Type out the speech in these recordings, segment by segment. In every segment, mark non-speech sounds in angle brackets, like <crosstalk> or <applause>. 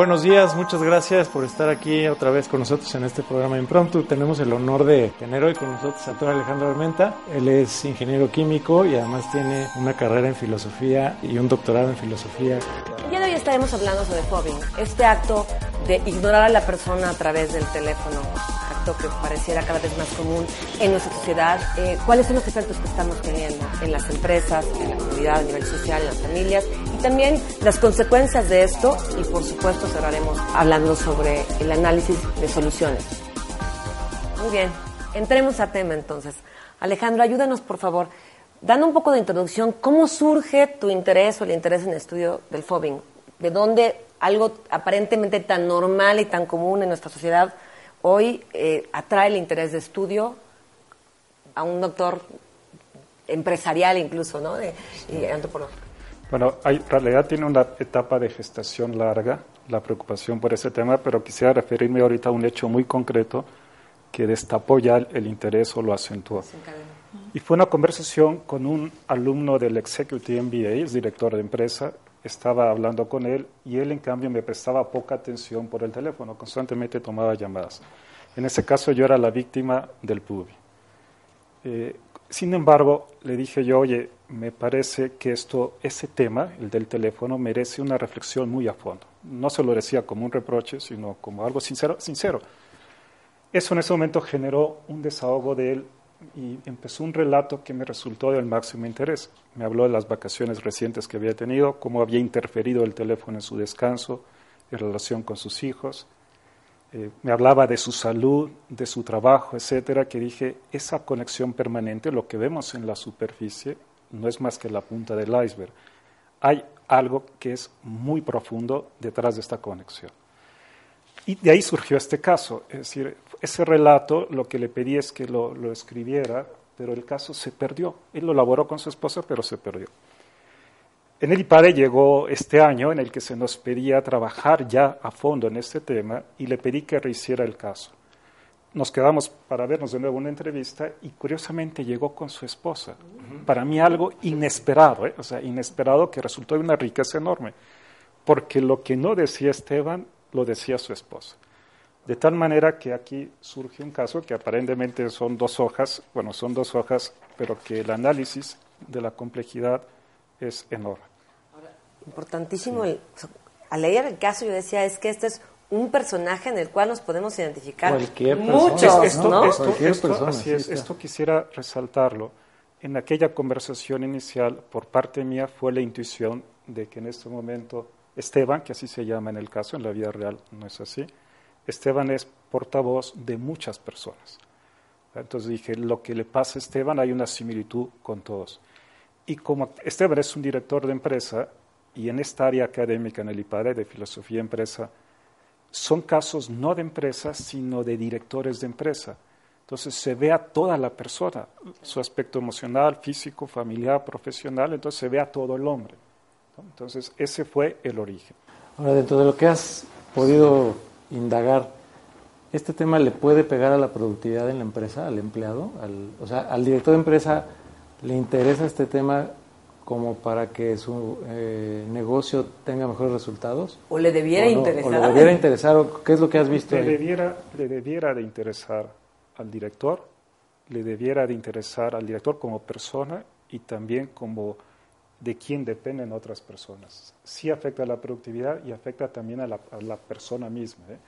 Buenos días, muchas gracias por estar aquí otra vez con nosotros en este programa Impromptu. Tenemos el honor de tener hoy con nosotros a Antonio Alejandro Armenta. Él es ingeniero químico y además tiene una carrera en filosofía y un doctorado en filosofía. Día de hoy estaremos hablando sobre fobbing, este acto de ignorar a la persona a través del teléfono que pareciera cada vez más común en nuestra sociedad, eh, cuáles son los efectos que estamos teniendo en las empresas, en la comunidad, a nivel social, en las familias, también las consecuencias de esto, y por supuesto cerraremos hablando sobre el análisis de soluciones. Muy bien, entremos a tema entonces. Alejandro, ayúdanos por favor, dando un poco de introducción, ¿cómo surge tu interés o el interés en el estudio del fobbing? ¿De dónde algo aparentemente tan normal y tan común en nuestra sociedad hoy eh, atrae el interés de estudio a un doctor empresarial incluso, ¿no? De, y antropológico. Bueno, en realidad tiene una etapa de gestación larga, la preocupación por ese tema, pero quisiera referirme ahorita a un hecho muy concreto que destapó ya el interés o lo acentuó. Y fue una conversación con un alumno del Executive MBA, es director de empresa, estaba hablando con él y él en cambio me prestaba poca atención por el teléfono, constantemente tomaba llamadas. En ese caso yo era la víctima del PUBI. Eh, sin embargo, le dije yo, oye, me parece que esto, ese tema, el del teléfono, merece una reflexión muy a fondo. No se lo decía como un reproche, sino como algo sincero. sincero. Eso en ese momento generó un desahogo de él y empezó un relato que me resultó del máximo interés. Me habló de las vacaciones recientes que había tenido, cómo había interferido el teléfono en su descanso, en relación con sus hijos. Eh, me hablaba de su salud, de su trabajo, etcétera, que dije, esa conexión permanente, lo que vemos en la superficie, no es más que la punta del iceberg. Hay algo que es muy profundo detrás de esta conexión. Y de ahí surgió este caso. Es decir, ese relato lo que le pedí es que lo, escribiera, pero el caso se perdió. Él lo elaboró con su esposa, pero se perdió. En el IPADE llegó este año en el que se nos pedía trabajar ya a fondo en este tema y le pedí que rehiciera el caso. Nos quedamos para vernos de nuevo una entrevista y curiosamente llegó con su esposa. Para mí algo inesperado, ¿eh? o sea, inesperado que resultó de una riqueza enorme, porque lo que no decía Esteban lo decía su esposa. De tal manera que aquí surge un caso que aparentemente son dos hojas, bueno, son dos hojas, pero que el análisis de la complejidad es enorme. Ahora, importantísimo, al leer el caso yo decía, es que este es un personaje en el cual nos podemos identificar Cualquier muchos, esto, ¿no? Esto, así es, esto quisiera resaltarlo. En aquella conversación inicial, por parte mía, fue la intuición de que en este momento Esteban, que así se llama en el caso, en la vida real no es así, Esteban es portavoz de muchas personas. Entonces dije, lo que le pasa a Esteban hay una similitud con todos. Y como Esteban es un director de empresa y en esta área académica, en el IPADE de filosofía empresa, son casos no de empresa, sino de directores de empresa. Entonces se ve a toda la persona, su aspecto emocional, físico, familiar, profesional, entonces se ve a todo el hombre. Entonces ese fue el origen. Ahora, dentro de lo que has podido indagar, ¿este tema le puede pegar a la productividad en la empresa, al empleado? Al, o sea, ¿al director de empresa le interesa este tema como para que su eh, negocio tenga mejores resultados? ¿O le debiera interesar? ¿O le debiera interesar? ¿O ¿Qué es lo que has visto le ahí? Debiera, le debiera de interesar al director, le debiera de interesar al director como persona y también como de quién dependen otras personas. Sí afecta a la productividad y afecta también a la, persona misma. ¿eh?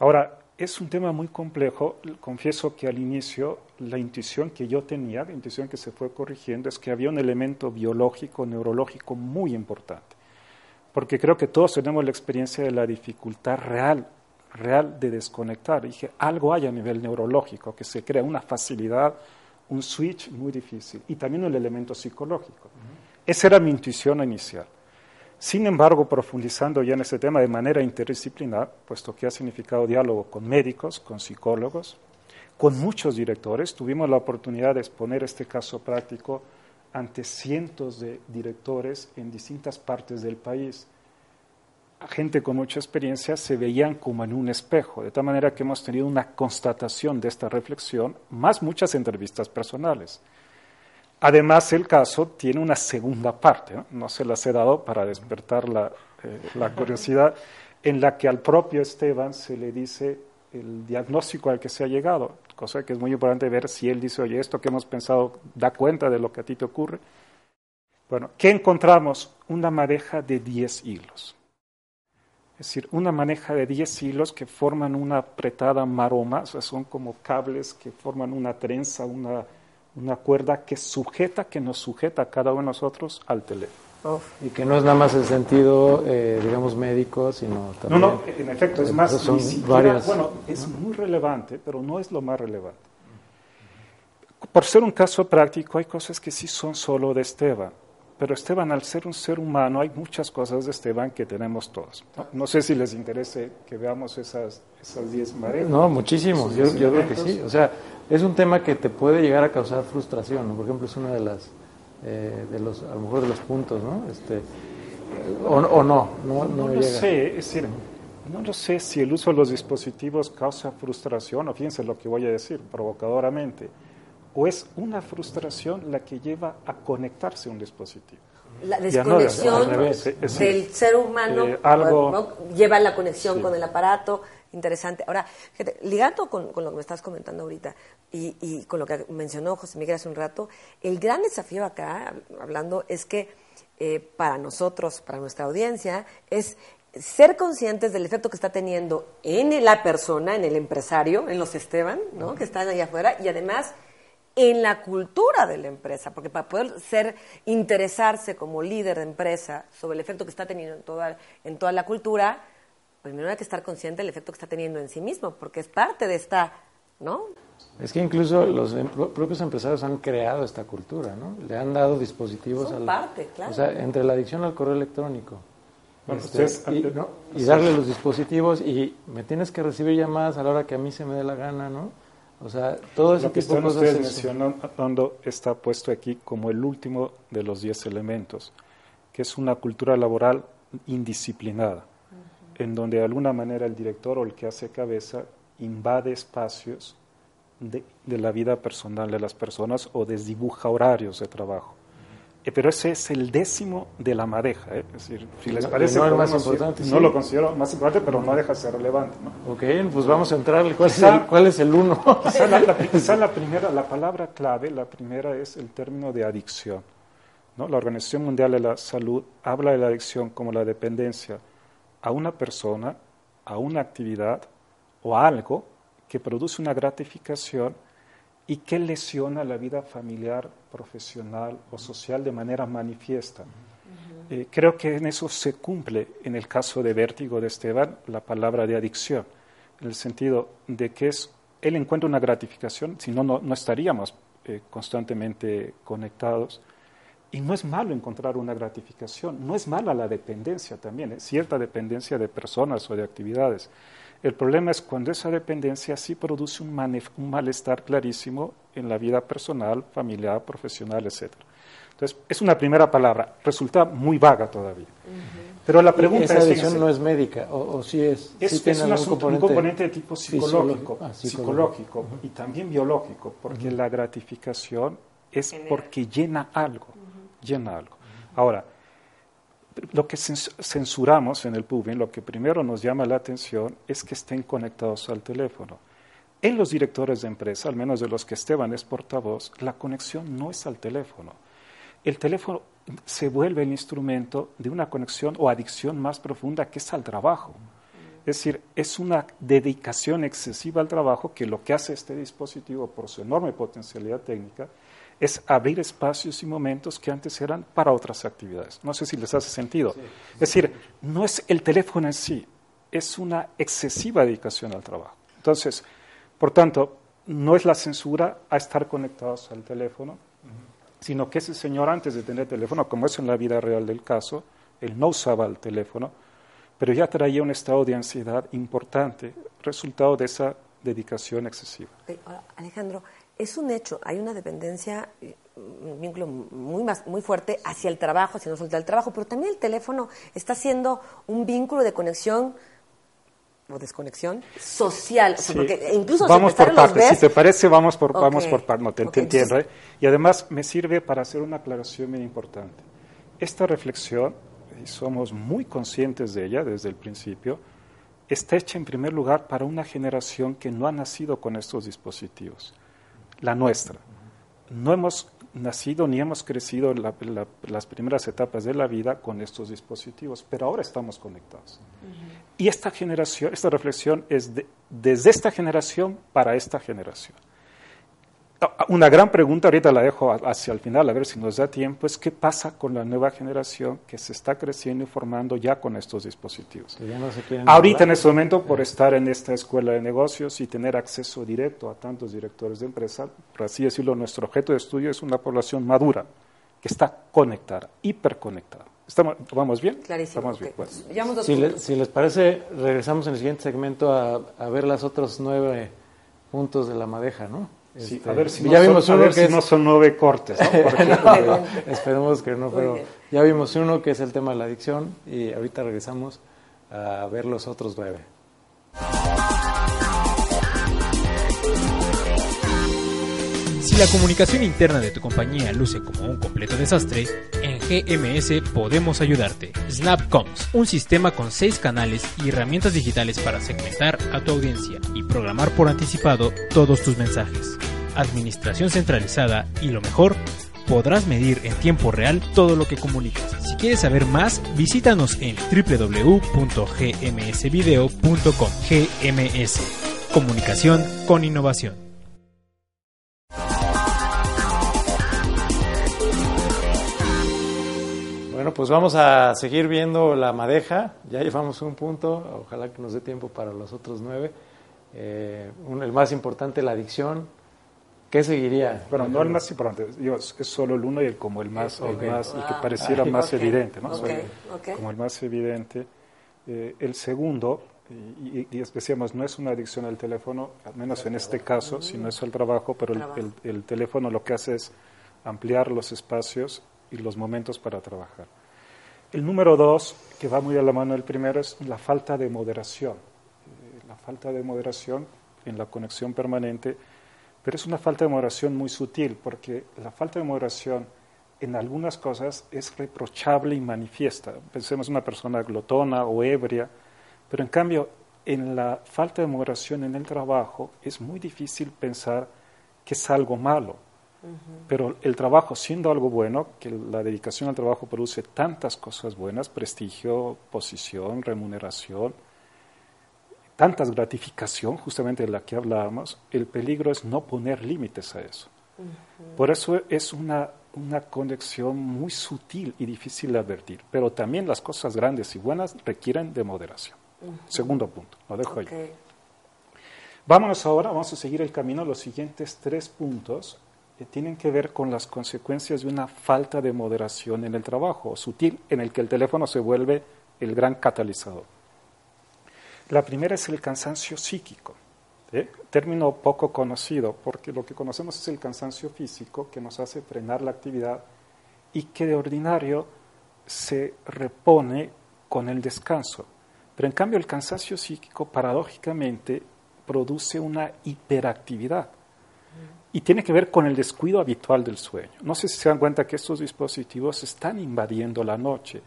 Ahora, es un tema muy complejo. Confieso que al inicio la intuición que yo tenía, la intuición que se fue corrigiendo, es que había un elemento biológico, neurológico muy importante. Porque creo que todos tenemos la experiencia de la dificultad real, real de desconectar. dije, algo hay a nivel neurológico, que se crea una facilidad, un switch muy difícil. Y también un elemento psicológico. Esa era mi intuición inicial. Sin embargo, profundizando ya en ese tema de manera interdisciplinar, puesto que ha significado diálogo con médicos, con psicólogos, con muchos directores, tuvimos la oportunidad de exponer este caso práctico ante cientos de directores en distintas partes del país. Gente con mucha experiencia se veían como en un espejo, de tal manera que hemos tenido una constatación de esta reflexión, más muchas entrevistas personales. Además, el caso tiene una segunda parte, no, se las he dado para despertar la, eh, curiosidad. en la que al propio Esteban se le dice el diagnóstico al que se ha llegado, cosa que es muy importante ver si él dice, oye, esto que hemos pensado da cuenta de lo que a ti te ocurre. Bueno, ¿qué encontramos? Una madeja de 10 hilos. Es decir, una maneja de 10 hilos que forman una apretada maroma, son como cables que forman una trenza, una, una cuerda que sujeta, que nos sujeta a cada uno de nosotros al teléfono. Y que no es nada más el sentido, eh, digamos, médico, sino también... No, no, en efecto, es más... Son varias, bueno, es muy relevante, pero no es lo más relevante. Por ser un caso práctico, hay cosas que sí son solo de Esteban. Pero Esteban, al ser un ser humano, hay muchas cosas de Esteban que tenemos todos. No, sé si les interese que veamos esas, esas diez mareas. No, muchísimo, yo, yo, creo que sí. O sea, es un tema que te puede llegar a causar frustración, ¿no? Por ejemplo, es uno de las, eh, de los, a lo mejor de los puntos, ¿no? Este, o, o no, no, no, lo sé, es decir, no lo sé si el uso de los dispositivos causa frustración, o fíjense lo que voy a decir, provocadoramente o es una frustración la que lleva a conectarse a un dispositivo. La desconexión del ser humano eh, algo, lleva la conexión con el aparato. Interesante. Ahora, ligando con, lo que me estás comentando ahorita y, con lo que mencionó José Miguel hace un rato, el gran desafío acá, hablando, es que eh, para nosotros, para nuestra audiencia, es ser conscientes del efecto que está teniendo en la persona, en el empresario, en los Esteban, ¿no? que están allá afuera, y además en la cultura de la empresa, porque para poder ser, interesarse como líder de empresa sobre el efecto que está teniendo en toda, en toda la cultura, primero hay que estar consciente del efecto que está teniendo en sí mismo, porque es parte de esta, ¿no? Es que incluso los em, propios empresarios han creado esta cultura, ¿no? Le han dado dispositivos a parte, claro. O sea, entre la adicción al correo electrónico este, y, darle los dispositivos y me tienes que recibir llamadas a la hora que a mí se me dé la gana, ¿no? O sea, todo ese Lo que tipo de ustedes mencionando está puesto aquí como el último de los diez elementos, que es una cultura laboral indisciplinada, en donde de alguna manera el director o el que hace cabeza invade espacios de, de la vida personal de las personas o desdibuja horarios de trabajo. Eh, pero ese es el décimo de la madeja. ¿eh? Es decir, si les parece, no, más importante, no lo considero más importante, pero no deja de ser relevante. ¿no? Ok, pues vamos a entrar. ¿Cuál, es, el, cuál es el uno? <laughs> Quizá la, la, primera, la palabra clave, la primera es el término de adicción. ¿no? La Organización Mundial de la Salud habla de la adicción como la dependencia a una persona, a una actividad o a algo que produce una gratificación y que lesiona la vida familiar, profesional o social de manera manifiesta. Eh, creo que en eso se cumple, en el caso de vértigo de Esteban, la palabra de adicción, en el sentido de que es, él encuentra una gratificación, si no, no estaríamos eh, constantemente conectados. Y no es malo encontrar una gratificación, no es mala la dependencia también, es cierta dependencia de personas o de actividades. El problema es cuando esa dependencia sí produce un, malestar clarísimo en la vida personal, familiar, profesional, etc. Entonces, es una primera palabra, resulta muy vaga todavía. Pero la pregunta esa adicción no es médica, o, si es. Es, un, componente, de tipo psicológico, ah, psicológico, y también biológico, porque la gratificación es porque llena algo, llena algo. Ahora, lo que censuramos en el PUBIN, lo que primero nos llama la atención es que estén conectados al teléfono. En los directores de empresa, al menos de los que Esteban es portavoz, la conexión no es al teléfono. El teléfono se vuelve el instrumento de una conexión o adicción más profunda que es al trabajo. Es decir, es una dedicación excesiva al trabajo que lo que hace este dispositivo por su enorme potencialidad técnica es abrir espacios y momentos que antes eran para otras actividades. No sé si les hace sentido. Es decir, no es el teléfono en sí, es una excesiva dedicación al trabajo. Entonces, por tanto, no es la censura a estar conectados al teléfono, sino que ese señor antes de tener teléfono, como es en la vida real del caso, él no usaba el teléfono, pero ya traía un estado de ansiedad importante, resultado de esa dedicación excesiva. Alejandro, es un hecho, hay una dependencia, eh, un vínculo muy, más, muy fuerte hacia el trabajo, hacia no soltar el trabajo, pero también el teléfono está siendo un vínculo de conexión o desconexión social. porque incluso vamos por partes, si te parece, vamos por, vamos por partes, no te, entiendo. ¿eh? Y además me sirve para hacer una aclaración muy importante. Esta reflexión, y somos muy conscientes de ella desde el principio, está hecha en primer lugar para una generación que no ha nacido con estos dispositivos, la nuestra. No hemos nacido ni hemos crecido en las primeras etapas de la vida con estos dispositivos, pero ahora estamos conectados. Y esta generación, esta reflexión es desde esta generación para esta generación. Una gran pregunta, ahorita la dejo hacia el final, a ver si nos da tiempo, es qué pasa con la nueva generación que se está creciendo y formando ya con estos dispositivos. ahorita en este momento, por estar en esta escuela de negocios y tener acceso directo a tantos directores de empresa, por así decirlo, nuestro objeto de estudio es una población madura, que está conectada, hiperconectada. ¿Estamos, ¿Vamos bien? Clarísimo. bien, pues. si, les parece, regresamos en el siguiente segmento a, a ver las otros nueve puntos de la madeja, ¿no? Sí, este, a ver si, ya no, vimos son, uno que no son nueve cortes. <laughs> esperemos que no, pero ya vimos uno que es el tema de la adicción y ahorita regresamos a ver los otros nueve. Si la comunicación interna de tu compañía luce como un completo desastre, en GMS podemos ayudarte. Snapcoms, un sistema con seis canales y herramientas digitales para segmentar a tu audiencia y programar por anticipado todos tus mensajes. Administración centralizada y lo mejor, podrás medir en tiempo real todo lo que comunicas. Si quieres saber más, visítanos en www.gmsvideo.com. GMS, comunicación con innovación. Bueno, pues vamos a seguir viendo la madeja. Ya llevamos un punto, ojalá que nos dé tiempo para los otros nueve. Eh, el más importante, la adicción. ¿Qué seguiría? Bueno, no el más importante, es solo el uno y el como el más, el, más, el que pareciera más evidente, ¿no? Como el más evidente. Eh, el segundo, y, y, decíamos, no es una adicción al teléfono, al menos en este caso, si no es el trabajo, pero el, el teléfono lo que hace es ampliar los espacios y los momentos para trabajar. El número dos, que va muy a la mano del primero, es la falta de moderación. Eh, la falta de moderación en la conexión permanente, pero es una falta de moderación muy sutil, porque la falta de moderación en algunas cosas es reprochable y manifiesta. Pensemos en una persona glotona o ebria, pero en cambio en la falta de moderación en el trabajo es muy difícil pensar que es algo malo. Pero el trabajo, siendo algo bueno, que la dedicación al trabajo produce tantas cosas buenas, prestigio, posición, remuneración, tantas gratificación, justamente de la que hablábamos, el peligro es no poner límites a eso. Por eso es una, una conexión muy sutil y difícil de advertir, pero también las cosas grandes y buenas requieren de moderación. Segundo punto, lo dejo ahí. Vámonos ahora, vamos a seguir el camino, los siguientes tres puntos tienen que ver con las consecuencias de una falta de moderación en el trabajo, sutil, en el que el teléfono se vuelve el gran catalizador. La primera es el cansancio psíquico, término poco conocido, porque lo que conocemos es el cansancio físico que nos hace frenar la actividad y que de ordinario se repone con el descanso. Pero en cambio el cansancio psíquico paradójicamente produce una hiperactividad y tiene que ver con el descuido habitual del sueño. No sé si se dan cuenta que estos dispositivos están invadiendo la noche.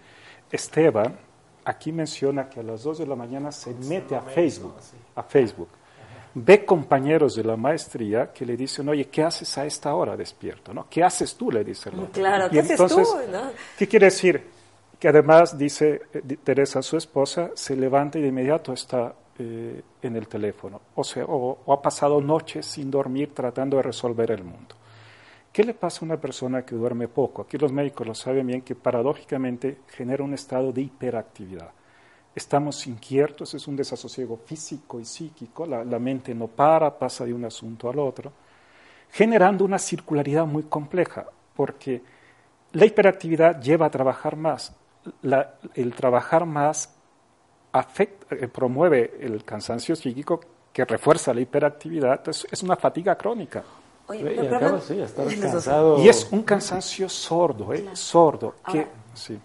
Esteban aquí menciona que a las 2 de la mañana se mete a Facebook, a Facebook. Ve compañeros de la maestría que le dicen, oye, ¿qué haces a esta hora despierto? ¿no? ¿Qué haces tú? Le dice el Claro, ¿qué haces tú? ¿Qué quiere decir? Que además, dice eh, Teresa, su esposa, se levanta y de inmediato está eh, en el teléfono o, sea, o, ha pasado noches sin dormir tratando de resolver el mundo. ¿Qué le pasa a una persona que duerme poco? Aquí los médicos lo saben bien que paradójicamente genera un estado de hiperactividad. Estamos inquietos, es un desasosiego físico y psíquico, la, mente no para, pasa de un asunto al otro, generando una circularidad muy compleja, porque la hiperactividad lleva a trabajar más. el trabajar más eh, promueve el cansancio psíquico que refuerza la hiperactividad, es, una fatiga crónica. y, cansado. y es un cansancio sordo, ¿eh? sordo. que, sí.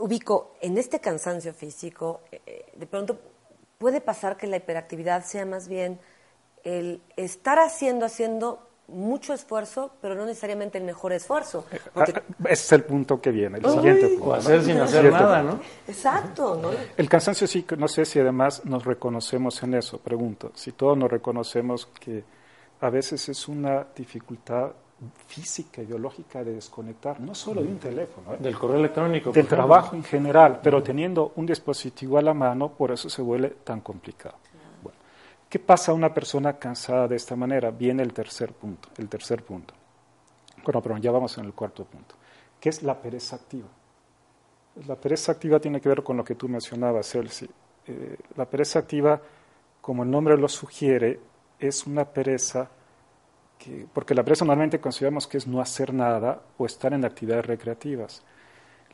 Ubico, en este cansancio físico, eh, de pronto puede pasar que la hiperactividad sea más bien el estar haciendo, haciendo mucho esfuerzo, pero no necesariamente el mejor esfuerzo. Eh, ah, ese es el punto que viene, el siguiente punto. O hacer sin hacer nada, ¿no? Exacto. ¿no? El cansancio sí, no sé si además nos reconocemos en eso, pregunto. Si todos nos reconocemos que a veces es una dificultad física y biológica de desconectar, no solo de un teléfono, ¿eh? del correo electrónico, del trabajo en general, pero teniendo un dispositivo a la mano, por eso se vuelve tan complicado. ¿Qué pasa a una persona cansada de esta manera? Viene el tercer punto, el tercer punto. Bueno, pero ya vamos en el cuarto punto, que es la pereza activa. La pereza activa tiene que ver con lo que tú mencionabas, Elsie. Eh, la pereza activa, como el nombre lo sugiere, es una pereza porque la pereza normalmente consideramos que es no hacer nada o estar en actividades recreativas.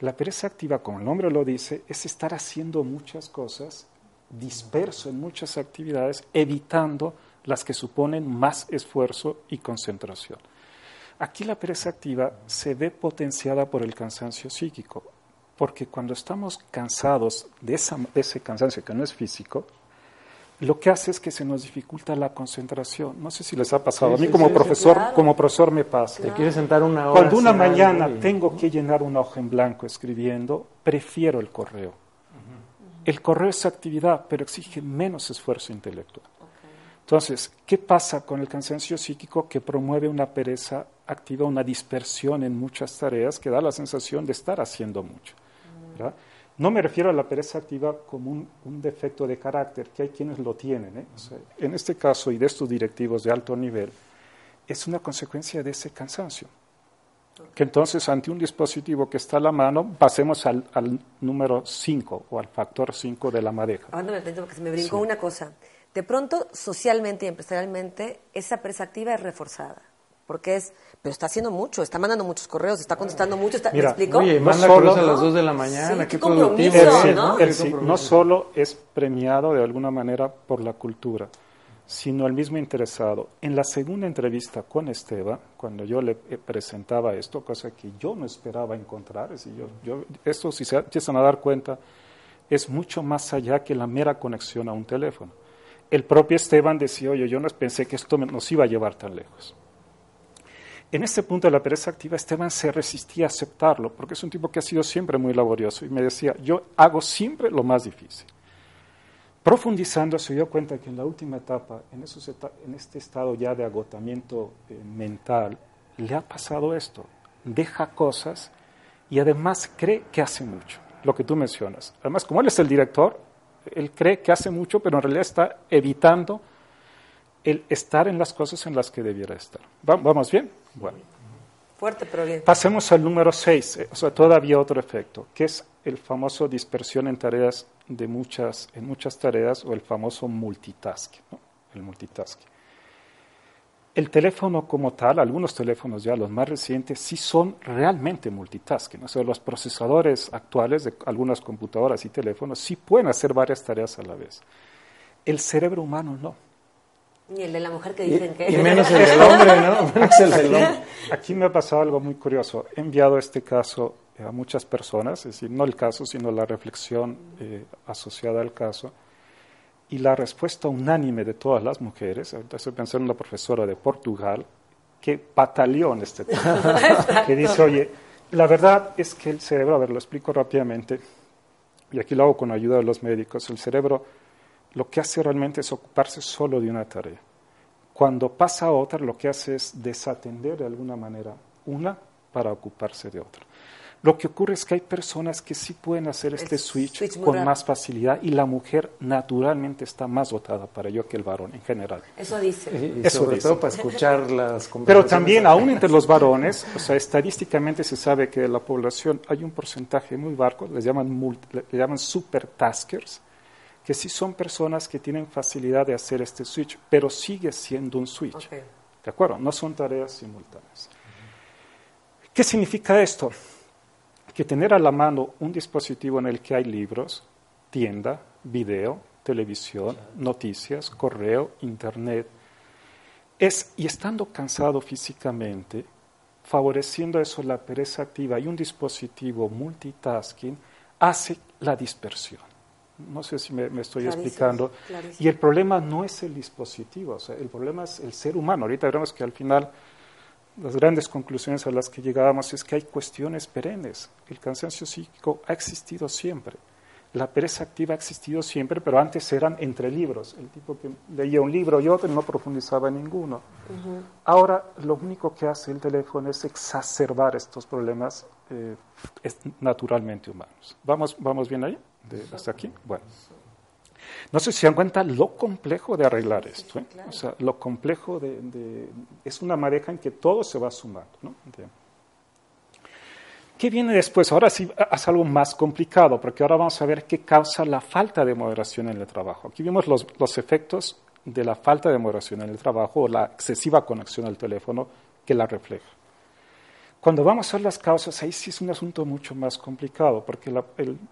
La pereza activa, como el nombre lo dice, es estar haciendo muchas cosas, disperso en muchas actividades, evitando las que suponen más esfuerzo y concentración. Aquí la pereza activa se ve potenciada por el cansancio psíquico, porque cuando estamos cansados de, de ese cansancio que no es físico, lo que hace es que se nos dificulta la concentración. No sé si les ha pasado. a mí como profesor, como profesor me pasa. Te quieres sentar una hora. Cuando una mañana tengo que llenar una hoja en blanco escribiendo, prefiero el correo. El correo es actividad, pero exige menos esfuerzo intelectual. Entonces, ¿qué pasa con el cansancio psíquico que promueve una pereza activa, una dispersión en muchas tareas que da la sensación de estar haciendo mucho? ¿verdad? No me refiero a la pereza activa como un, defecto de carácter, que hay quienes lo tienen. ¿eh? en este caso, y de estos directivos de alto nivel, es una consecuencia de ese cansancio. Que entonces, ante un dispositivo que está a la mano, pasemos al, número 5 o al factor 5 de la madeja. Ándame porque se me brincó una cosa. De pronto, socialmente y empresarialmente, esa pereza activa es reforzada porque es, pero está haciendo mucho, está mandando muchos correos, está contestando mucho, está, ¿me explico? Oye, manda no a las 2 de la mañana, qué, productivo. ¿no? no solo es premiado de alguna manera por la cultura, sino el mismo interesado. En la segunda entrevista con Esteban, cuando yo le presentaba esto, cosa que yo no esperaba encontrar, es yo, yo, esto si se empiezan a dar cuenta, es mucho más allá que la mera conexión a un teléfono. El propio Esteban decía, oye, yo no pensé que esto nos iba a llevar tan lejos. En este punto de la pereza activa, Esteban se resistía a aceptarlo, porque es un tipo que ha sido siempre muy laborioso y me decía, yo hago siempre lo más difícil. Profundizando, se dio cuenta que en la última etapa, en, este estado ya de agotamiento eh, mental, le ha pasado esto. Deja cosas y además cree que hace mucho, lo que tú mencionas. Además, como él es el director, él cree que hace mucho, pero en realidad está evitando el estar en las cosas en las que debiera estar. ¿Vamos bien? Bueno. Pasemos al número 6, eh, o sea, todavía otro efecto, que es el famoso dispersión en tareas de muchas, en muchas tareas o el famoso multitasking, el multitasking. El teléfono como tal, algunos teléfonos ya, los más recientes, sí son realmente multitasking. O sea, los procesadores actuales de algunas computadoras y teléfonos sí pueden hacer varias tareas a la vez. El cerebro humano no. Y el de la mujer que dicen que... Y menos el del hombre, ¿no? <laughs> Menos el del hombre. Aquí me ha pasado algo muy curioso. He enviado este caso a muchas personas, es decir, no el caso, sino la reflexión eh, asociada al caso. Y la respuesta unánime de todas las mujeres, ahorita estoy pensando en una profesora de Portugal, que pataleó en este tema, <laughs> que dice, oye, la verdad es que el cerebro, a ver, lo explico rápidamente, y aquí lo hago con ayuda de los médicos, el cerebro lo que hace realmente es ocuparse solo de una tarea. Cuando pasa a otra, lo que hace es desatender de alguna manera una para ocuparse de otra. Lo que ocurre es que hay personas que sí pueden hacer este switch, con más facilidad y la mujer naturalmente está más dotada para ello que el varón en general. Eso dice. Y, Eso sobre todo para escuchar las <laughs> Pero también aún entre los varones, o sea, estadísticamente se sabe que de la población hay un porcentaje muy barco, les llaman, le llaman supertaskers, que sí son personas que tienen facilidad de hacer este switch, pero sigue siendo un switch. ¿De acuerdo? No son tareas simultáneas. ¿Qué significa esto? Que tener a la mano un dispositivo en el que hay libros, tienda, video, televisión, noticias, correo, internet, es, y estando cansado físicamente, favoreciendo eso la pereza activa y un dispositivo multitasking, hace la dispersión. No sé si me, estoy explicando. Y el problema no es el dispositivo, o sea, el problema es el ser humano. Ahorita veremos que al final las grandes conclusiones a las que llegábamos es que hay cuestiones perennes. El cansancio psíquico ha existido siempre. La pereza activa ha existido siempre, pero antes eran entre libros. El tipo que leía un libro y otro no profundizaba en ninguno. Ahora lo único que hace el teléfono es exacerbar estos problemas eh, naturalmente humanos. ¿Vamos, ¿Vamos bien ahí? ¿Hasta aquí? Bueno. No sé si se dan cuenta lo complejo de arreglar esto. ¿eh? O sea, lo complejo de, Es una madeja en que todo se va sumando. ¿no? ¿Qué viene después? Ahora sí es algo más complicado, porque ahora vamos a ver qué causa la falta de moderación en el trabajo. Aquí vemos los, los efectos de la falta de moderación en el trabajo o la excesiva conexión al teléfono que la refleja. Cuando vamos a ver las causas, ahí sí es un asunto mucho más complicado, porque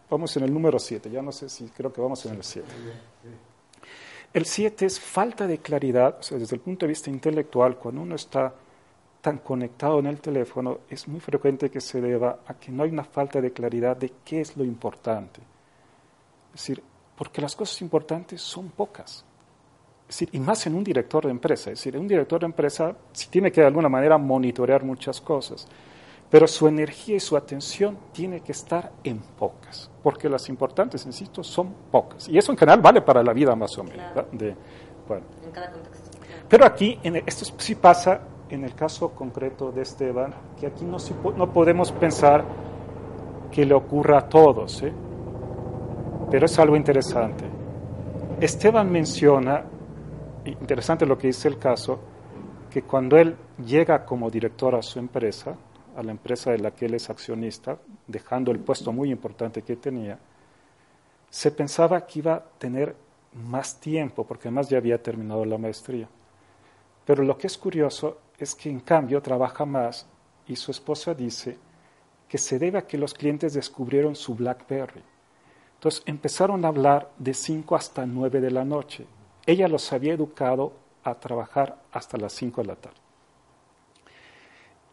vamos en el número 7, ya no sé si creo que vamos en el 7. El 7 es falta de claridad, o sea, desde el punto de vista intelectual, cuando uno está tan conectado en el teléfono, es muy frecuente que se deba a que no hay una falta de claridad de qué es lo importante. Es decir, porque las cosas importantes son pocas. Decir, y más en un director de empresa. Es decir, un director de empresa si tiene que de alguna manera monitorear muchas cosas, pero su energía y su atención tiene que estar en pocas, porque las importantes, insisto, son pocas. Y eso en general vale para la vida más o menos. De, bueno. En cada contexto. Pero aquí, en esto sí pasa en el caso concreto de Esteban, que aquí no, no podemos pensar que le ocurra a todos, ¿eh? pero es algo interesante. Esteban menciona, interesante lo que dice el caso, que cuando él llega como director a su empresa, a la empresa de la que él es accionista, dejando el puesto muy importante que tenía, se pensaba que iba a tener más tiempo, porque además ya había terminado la maestría. Pero lo que es curioso es que en cambio trabaja más y su esposa dice que se debe a que los clientes descubrieron su BlackBerry. Entonces empezaron a hablar de 5 hasta 9 de la noche. Ella los había educado a trabajar hasta las 5 de la tarde.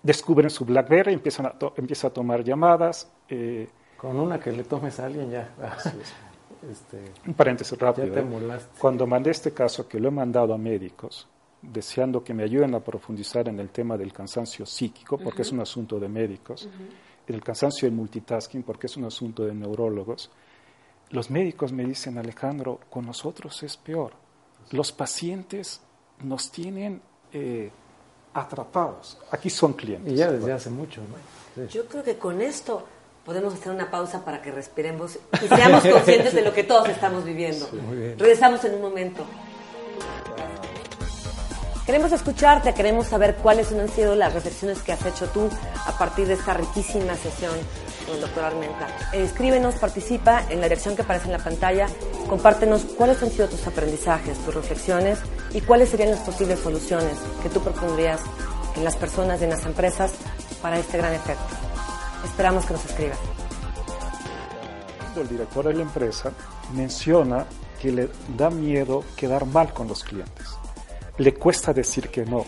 Descubren su BlackBerry, empiezan a empieza a tomar llamadas. Eh, Con una que le tomes a alguien ya. <laughs> este, un paréntesis rápido. ¿eh? Cuando mandé este caso, que lo he mandado a médicos, deseando que me ayuden a profundizar en el tema del cansancio psíquico, porque es un asunto de médicos, el cansancio del multitasking, porque es un asunto de neurólogos. Los médicos me dicen, Alejandro, con nosotros es peor. Los pacientes nos tienen eh, atrapados. Aquí son clientes. Y ya desde hace mucho, Yo creo que con esto podemos hacer una pausa para que respiremos y seamos <laughs> conscientes de lo que todos estamos viviendo. Regresamos en un momento. Queremos escucharte, queremos saber cuáles han sido las reflexiones que has hecho tú a partir de esta riquísima sesión con el doctor Armenta. Escríbenos, participa en la dirección que aparece en la pantalla, compártenos cuáles han sido tus aprendizajes, tus reflexiones y cuáles serían las posibles soluciones que tú propondrías en las personas y en las empresas para este gran efecto. Esperamos que nos escribas. El director de la empresa menciona que le da miedo quedar mal con los clientes le cuesta decir que no.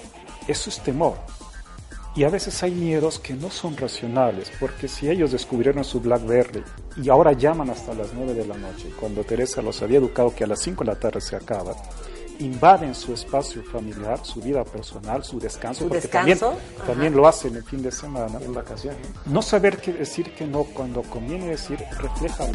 Eso es temor. Y a veces hay miedos que no son racionales, porque si ellos descubrieron su BlackBerry y ahora llaman hasta las 9 de la noche, cuando Teresa los había educado que a las 5 de la tarde se acaba, invaden su espacio familiar, su vida personal, su descanso, porque también, también lo hacen el fin de semana. En vacaciones. No saber qué decir que no cuando conviene decir refleja.